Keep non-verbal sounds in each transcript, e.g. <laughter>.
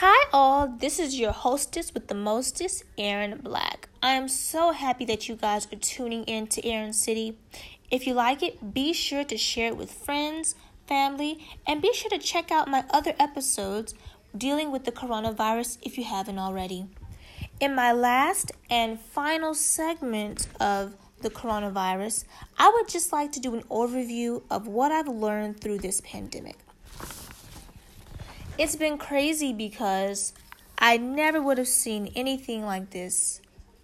Hi, all. This is your hostess with the mostest, Aaron Black. I am so happy that you guys are tuning in to Aaron City. If you like it, be sure to share it with friends, family, and be sure to check out my other episodes dealing with the coronavirus if you haven't already. In my last and final segment of the coronavirus, I would just like to do an overview of what I've learned through this pandemic. It's been crazy because I never would have seen anything like this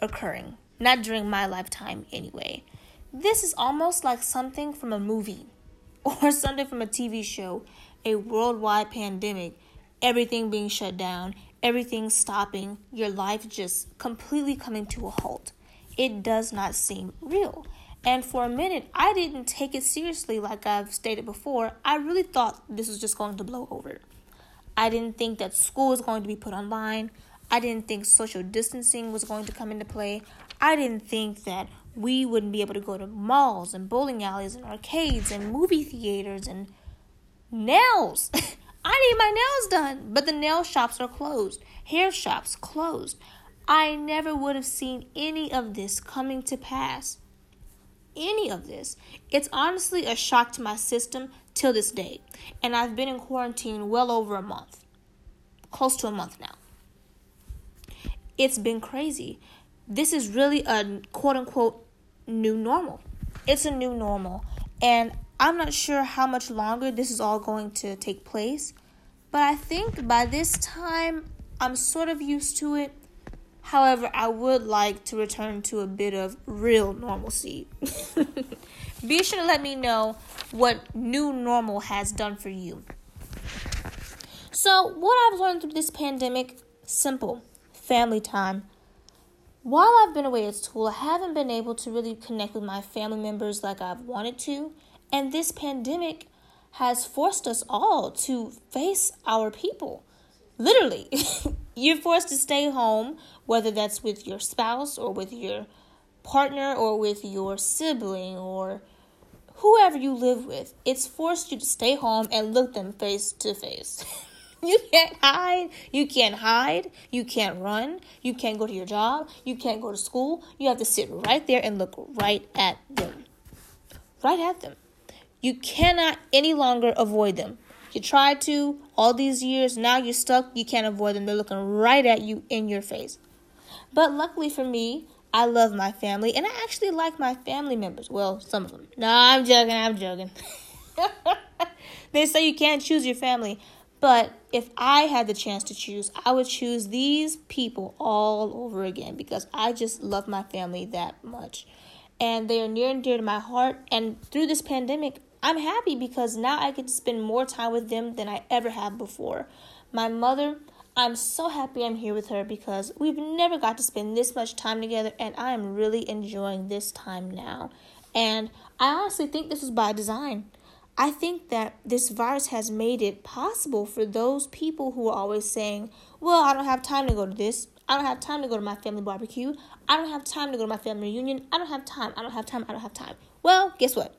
occurring, not during my lifetime anyway. This is almost like something from a movie <laughs> or something from a TV show, a worldwide pandemic, everything being shut down, everything stopping, your life just completely coming to a halt. It does not seem real. And for a minute, I didn't take it seriously like I've stated before. I really thought this was just going to blow over. I didn't think that school was going to be put online. I didn't think social distancing was going to come into play. I didn't think that we wouldn't be able to go to malls and bowling alleys and arcades and movie theaters and nails. <laughs> I need my nails done, but the nail shops are closed, hair shops closed. I never would have seen any of this coming to pass. Any of this. It's honestly a shock to my system till this day. And I've been in quarantine well over a month, close to a month now. It's been crazy. This is really a quote unquote new normal. It's a new normal. And I'm not sure how much longer this is all going to take place, but I think by this time I'm sort of used to it. However, I would like to return to a bit of real normalcy. <laughs> Be sure to let me know what new normal has done for you. So, what I've learned through this pandemic simple family time. While I've been away at school, I haven't been able to really connect with my family members like I've wanted to. And this pandemic has forced us all to face our people. Literally, <laughs> you're forced to stay home, whether that's with your spouse or with your partner or with your sibling or whoever you live with. It's forced you to stay home and look them face to face. <laughs> You can't hide. You can't hide. You can't run. You can't go to your job. You can't go to school. You have to sit right there and look right at them. Right at them. You cannot any longer avoid them. You tried to all these years, now you're stuck, you can't avoid them. They're looking right at you in your face. But luckily for me, I love my family and I actually like my family members. Well, some of them. No, I'm joking, I'm joking. <laughs> they say you can't choose your family, but if I had the chance to choose, I would choose these people all over again because I just love my family that much. And they are near and dear to my heart. And through this pandemic, I'm happy because now I get to spend more time with them than I ever have before. My mother, I'm so happy I'm here with her because we've never got to spend this much time together, and I am really enjoying this time now. And I honestly think this is by design. I think that this virus has made it possible for those people who are always saying, Well, I don't have time to go to this. I don't have time to go to my family barbecue. I don't have time to go to my family reunion. I don't have time. I don't have time. I don't have time. Well, guess what?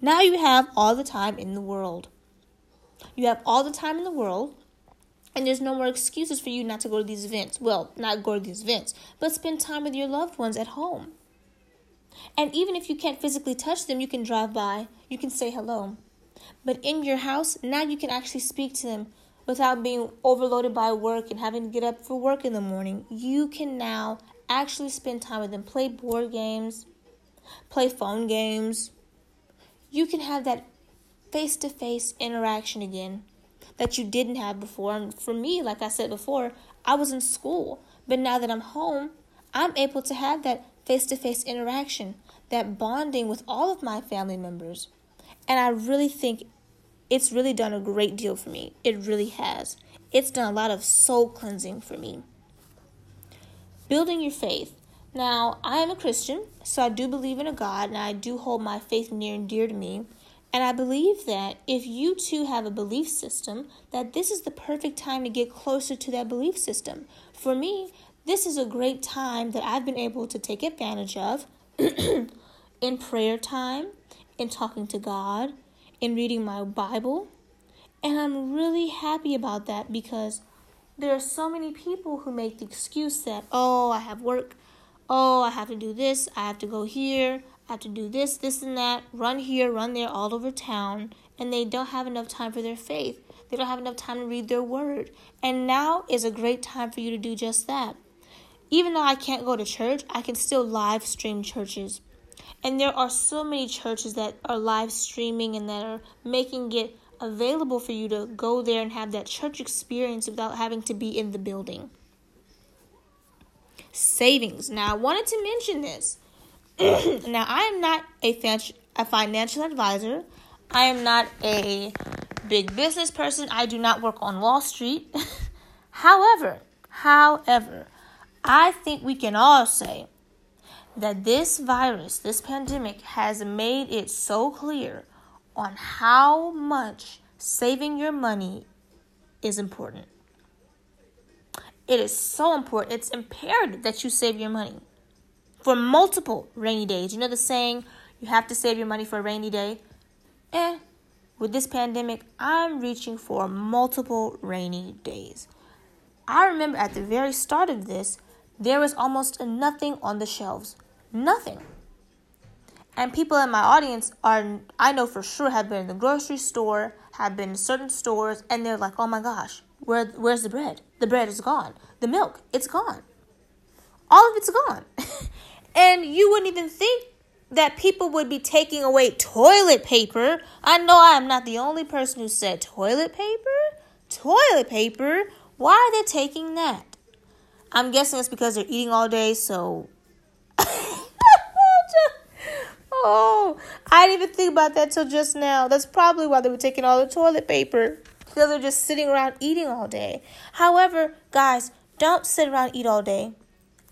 Now you have all the time in the world. You have all the time in the world, and there's no more excuses for you not to go to these events. Well, not go to these events, but spend time with your loved ones at home. And even if you can't physically touch them, you can drive by, you can say hello. But in your house, now you can actually speak to them without being overloaded by work and having to get up for work in the morning. You can now actually spend time with them, play board games, play phone games, you can have that face to face interaction again that you didn't have before. And for me, like I said before, I was in school, but now that I'm home, I'm able to have that face to face interaction, that bonding with all of my family members. And I really think it's really done a great deal for me. It really has. It's done a lot of soul cleansing for me. Building your faith. Now, I am a Christian, so I do believe in a God, and I do hold my faith near and dear to me. And I believe that if you too have a belief system, that this is the perfect time to get closer to that belief system. For me, this is a great time that I've been able to take advantage of <clears throat> in prayer time, in talking to God, in reading my Bible. And I'm really happy about that because there are so many people who make the excuse that, oh, I have work, oh, I have to do this, I have to go here, have to do this, this, and that, run here, run there, all over town, and they don't have enough time for their faith. They don't have enough time to read their word. And now is a great time for you to do just that. Even though I can't go to church, I can still live stream churches. And there are so many churches that are live streaming and that are making it available for you to go there and have that church experience without having to be in the building. Savings. Now, I wanted to mention this. Now, I am not a, fan- a financial advisor. I am not a big business person. I do not work on Wall Street. <laughs> however, however, I think we can all say that this virus, this pandemic, has made it so clear on how much saving your money is important. It is so important. It's imperative that you save your money for multiple rainy days. You know the saying, you have to save your money for a rainy day? Eh, with this pandemic, I'm reaching for multiple rainy days. I remember at the very start of this, there was almost nothing on the shelves. Nothing. And people in my audience are, I know for sure, have been in the grocery store, have been in certain stores, and they're like, oh my gosh, where, where's the bread? The bread is gone. The milk, it's gone. All of it's gone. <laughs> and you wouldn't even think that people would be taking away toilet paper. I know I am not the only person who said toilet paper. Toilet paper? Why are they taking that? I'm guessing it's because they're eating all day, so <laughs> Oh, I didn't even think about that till just now. That's probably why they were taking all the toilet paper. Because they're just sitting around eating all day. However, guys, don't sit around eat all day.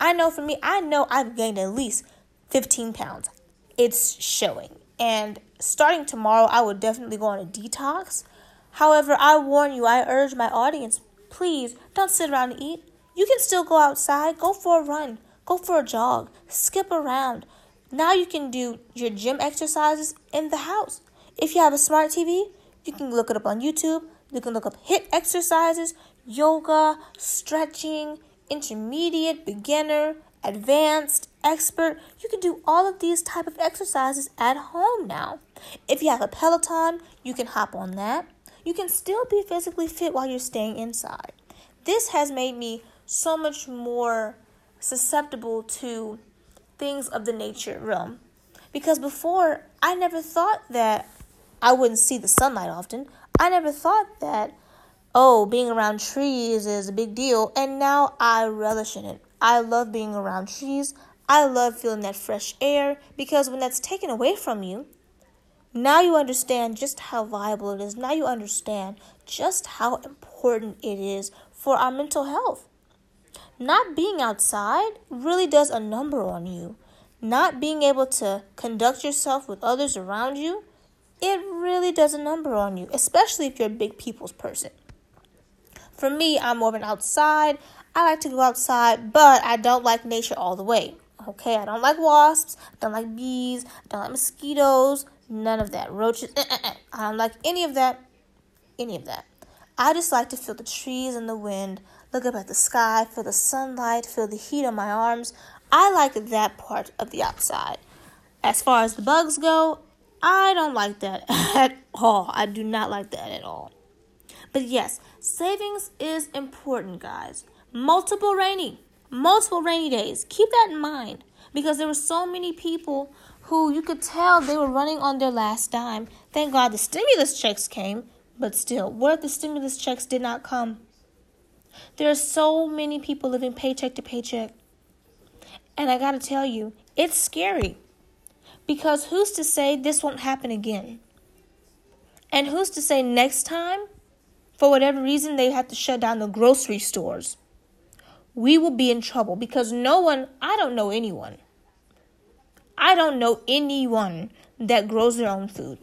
I know for me, I know I've gained at least 15 pounds. It's showing. And starting tomorrow, I will definitely go on a detox. However, I warn you, I urge my audience, please don't sit around and eat. You can still go outside, go for a run, go for a jog, skip around. Now you can do your gym exercises in the house. If you have a smart TV, you can look it up on YouTube. You can look up HIIT exercises, yoga, stretching, intermediate, beginner, advanced, expert. You can do all of these type of exercises at home now. If you have a Peloton, you can hop on that. You can still be physically fit while you're staying inside. This has made me so much more susceptible to things of the nature realm. Because before, I never thought that I wouldn't see the sunlight often. I never thought that, oh, being around trees is a big deal. And now I relish in it. I love being around trees. I love feeling that fresh air because when that's taken away from you, now you understand just how viable it is. Now you understand just how important it is for our mental health. Not being outside really does a number on you. Not being able to conduct yourself with others around you, it really does a number on you, especially if you're a big people's person. For me, I'm more of an outside. I like to go outside, but I don't like nature all the way. Okay, I don't like wasps, I don't like bees, I don't like mosquitoes, none of that. Roaches, eh, eh, eh. I don't like any of that. Any of that. I just like to feel the trees and the wind, look up at the sky, feel the sunlight, feel the heat on my arms. I like that part of the outside. As far as the bugs go, I don't like that <laughs> at all. I do not like that at all. But yes, savings is important, guys. Multiple rainy, multiple rainy days. Keep that in mind because there were so many people who you could tell they were running on their last dime. Thank God the stimulus checks came, but still, what if the stimulus checks did not come? There are so many people living paycheck to paycheck. And I gotta tell you, it's scary. Because who's to say this won't happen again? And who's to say next time, for whatever reason, they have to shut down the grocery stores? We will be in trouble because no one, I don't know anyone. I don't know anyone that grows their own food.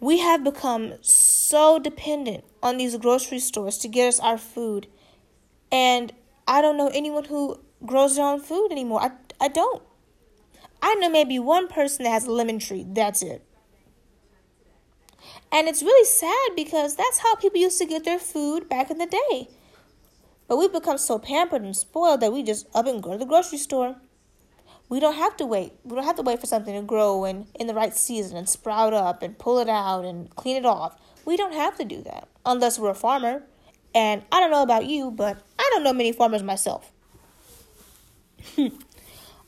We have become so dependent on these grocery stores to get us our food. And I don't know anyone who grows their own food anymore. I, I don't. I know maybe one person that has a lemon tree. That's it. And it's really sad because that's how people used to get their food back in the day. But we've become so pampered and spoiled that we just up and go to the grocery store. We don't have to wait. We don't have to wait for something to grow and in the right season and sprout up and pull it out and clean it off. We don't have to do that unless we're a farmer. And I don't know about you, but I don't know many farmers myself. <laughs>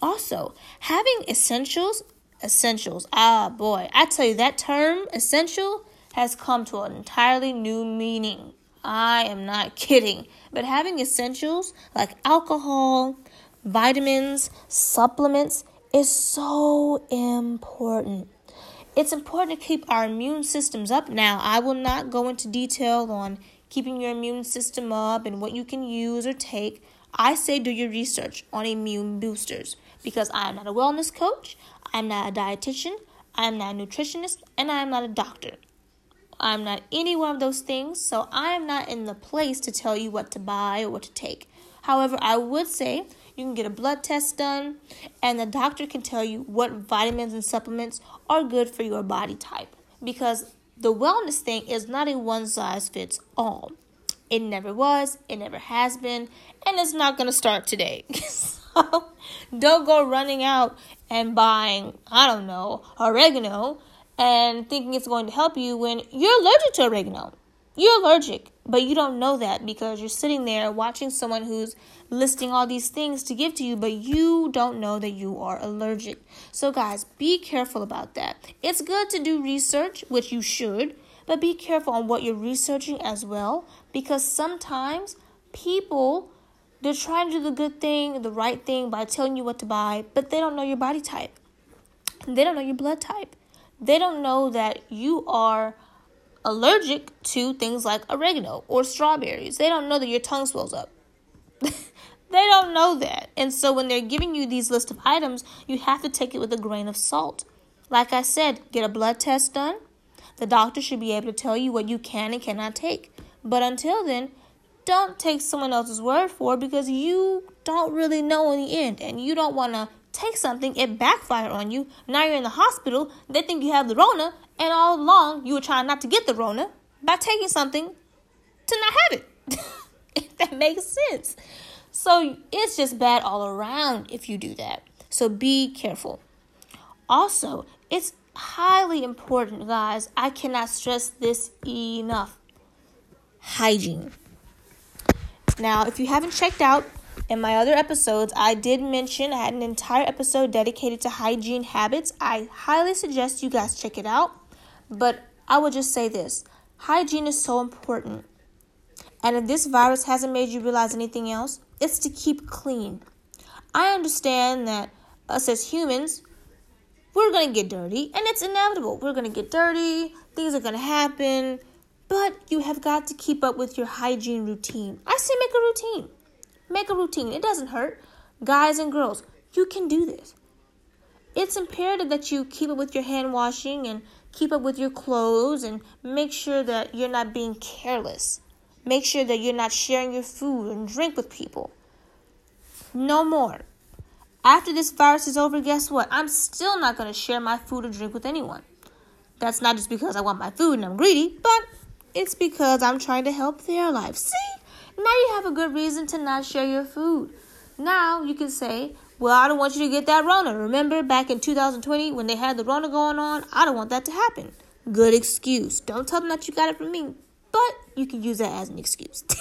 also, having essentials, essentials. Ah, boy, I tell you that term, essential, has come to an entirely new meaning. I am not kidding. But having essentials like alcohol, vitamins, supplements is so important. It's important to keep our immune systems up. Now, I will not go into detail on keeping your immune system up and what you can use or take. I say do your research on immune boosters because I am not a wellness coach, I'm not a dietitian, I'm not a nutritionist, and I'm not a doctor. I'm not any one of those things, so I am not in the place to tell you what to buy or what to take. However, I would say you can get a blood test done, and the doctor can tell you what vitamins and supplements are good for your body type. Because the wellness thing is not a one size fits all. It never was, it never has been, and it's not going to start today. <laughs> so don't go running out and buying, I don't know, oregano and thinking it's going to help you when you're allergic to oregano. You're allergic, but you don't know that because you're sitting there watching someone who's listing all these things to give to you, but you don't know that you are allergic. So, guys, be careful about that. It's good to do research, which you should, but be careful on what you're researching as well because sometimes people they're trying to do the good thing, the right thing by telling you what to buy, but they don't know your body type. They don't know your blood type. They don't know that you are allergic to things like oregano or strawberries. They don't know that your tongue swells up. <laughs> they don't know that. And so when they're giving you these list of items, you have to take it with a grain of salt. Like I said, get a blood test done. The doctor should be able to tell you what you can and cannot take. But until then, don't take someone else's word for it because you don't really know in the end and you don't want to take something, it backfire on you. Now you're in the hospital, they think you have the Rona, and all along you were trying not to get the Rona by taking something to not have it. <laughs> if that makes sense. So it's just bad all around if you do that. So be careful. Also, it's highly important, guys. I cannot stress this enough. Hygiene. Now, if you haven't checked out in my other episodes, I did mention I had an entire episode dedicated to hygiene habits. I highly suggest you guys check it out. But I would just say this hygiene is so important. And if this virus hasn't made you realize anything else, it's to keep clean. I understand that us as humans, we're going to get dirty, and it's inevitable. We're going to get dirty, things are going to happen, but you have got to keep up with your hygiene routine. I say make a routine. Make a routine. It doesn't hurt. Guys and girls, you can do this. It's imperative that you keep up with your hand washing and keep up with your clothes and make sure that you're not being careless. Make sure that you're not sharing your food and drink with people. No more. After this virus is over, guess what? I'm still not going to share my food or drink with anyone. That's not just because I want my food and I'm greedy, but it's because I'm trying to help their life. See? Now you have a good reason to not share your food. Now you can say, Well, I don't want you to get that Rona. Remember back in 2020 when they had the Rona going on? I don't want that to happen. Good excuse. Don't tell them that you got it from me, but you can use that as an excuse. <laughs>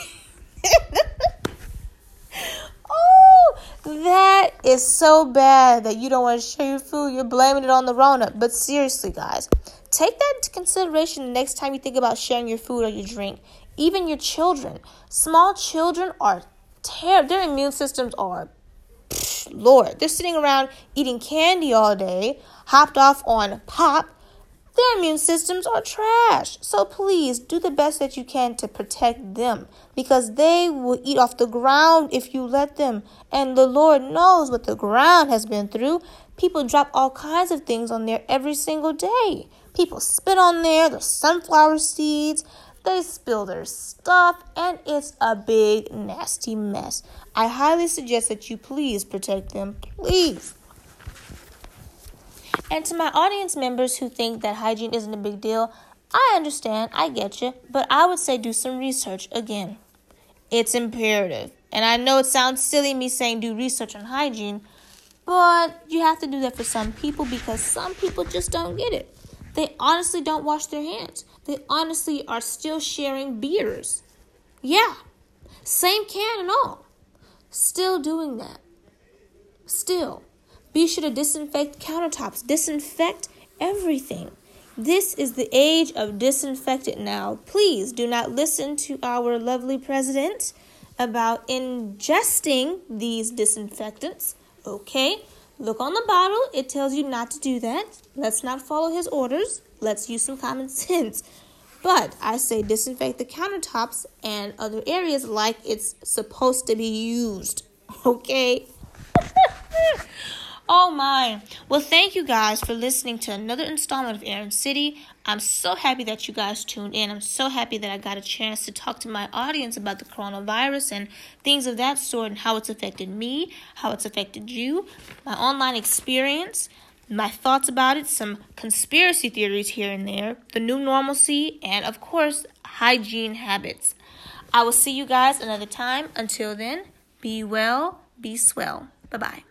oh, that is so bad that you don't want to share your food. You're blaming it on the Rona. But seriously, guys, take that into consideration the next time you think about sharing your food or your drink even your children. Small children are terrible. Their immune systems are, Lord, they're sitting around eating candy all day, hopped off on pop. Their immune systems are trash. So please do the best that you can to protect them because they will eat off the ground if you let them. And the Lord knows what the ground has been through. People drop all kinds of things on there every single day. People spit on there, the sunflower seeds, they spill their stuff, and it's a big, nasty mess. I highly suggest that you please protect them, please. And to my audience members who think that hygiene isn't a big deal, I understand, I get you, but I would say do some research again. It's imperative. And I know it sounds silly me saying do research on hygiene, but you have to do that for some people because some people just don't get it. They honestly don't wash their hands. They honestly are still sharing beers. Yeah, same can and all. Still doing that. Still. Be sure to disinfect countertops, disinfect everything. This is the age of disinfectant now. Please do not listen to our lovely president about ingesting these disinfectants. Okay? Look on the bottle, it tells you not to do that. Let's not follow his orders. Let's use some common <laughs> sense. But I say disinfect the countertops and other areas like it's supposed to be used. <laughs> Okay? Oh my. Well, thank you guys for listening to another installment of Aaron City. I'm so happy that you guys tuned in. I'm so happy that I got a chance to talk to my audience about the coronavirus and things of that sort and how it's affected me, how it's affected you, my online experience, my thoughts about it, some conspiracy theories here and there, the new normalcy, and of course, hygiene habits. I will see you guys another time. Until then, be well, be swell. Bye bye.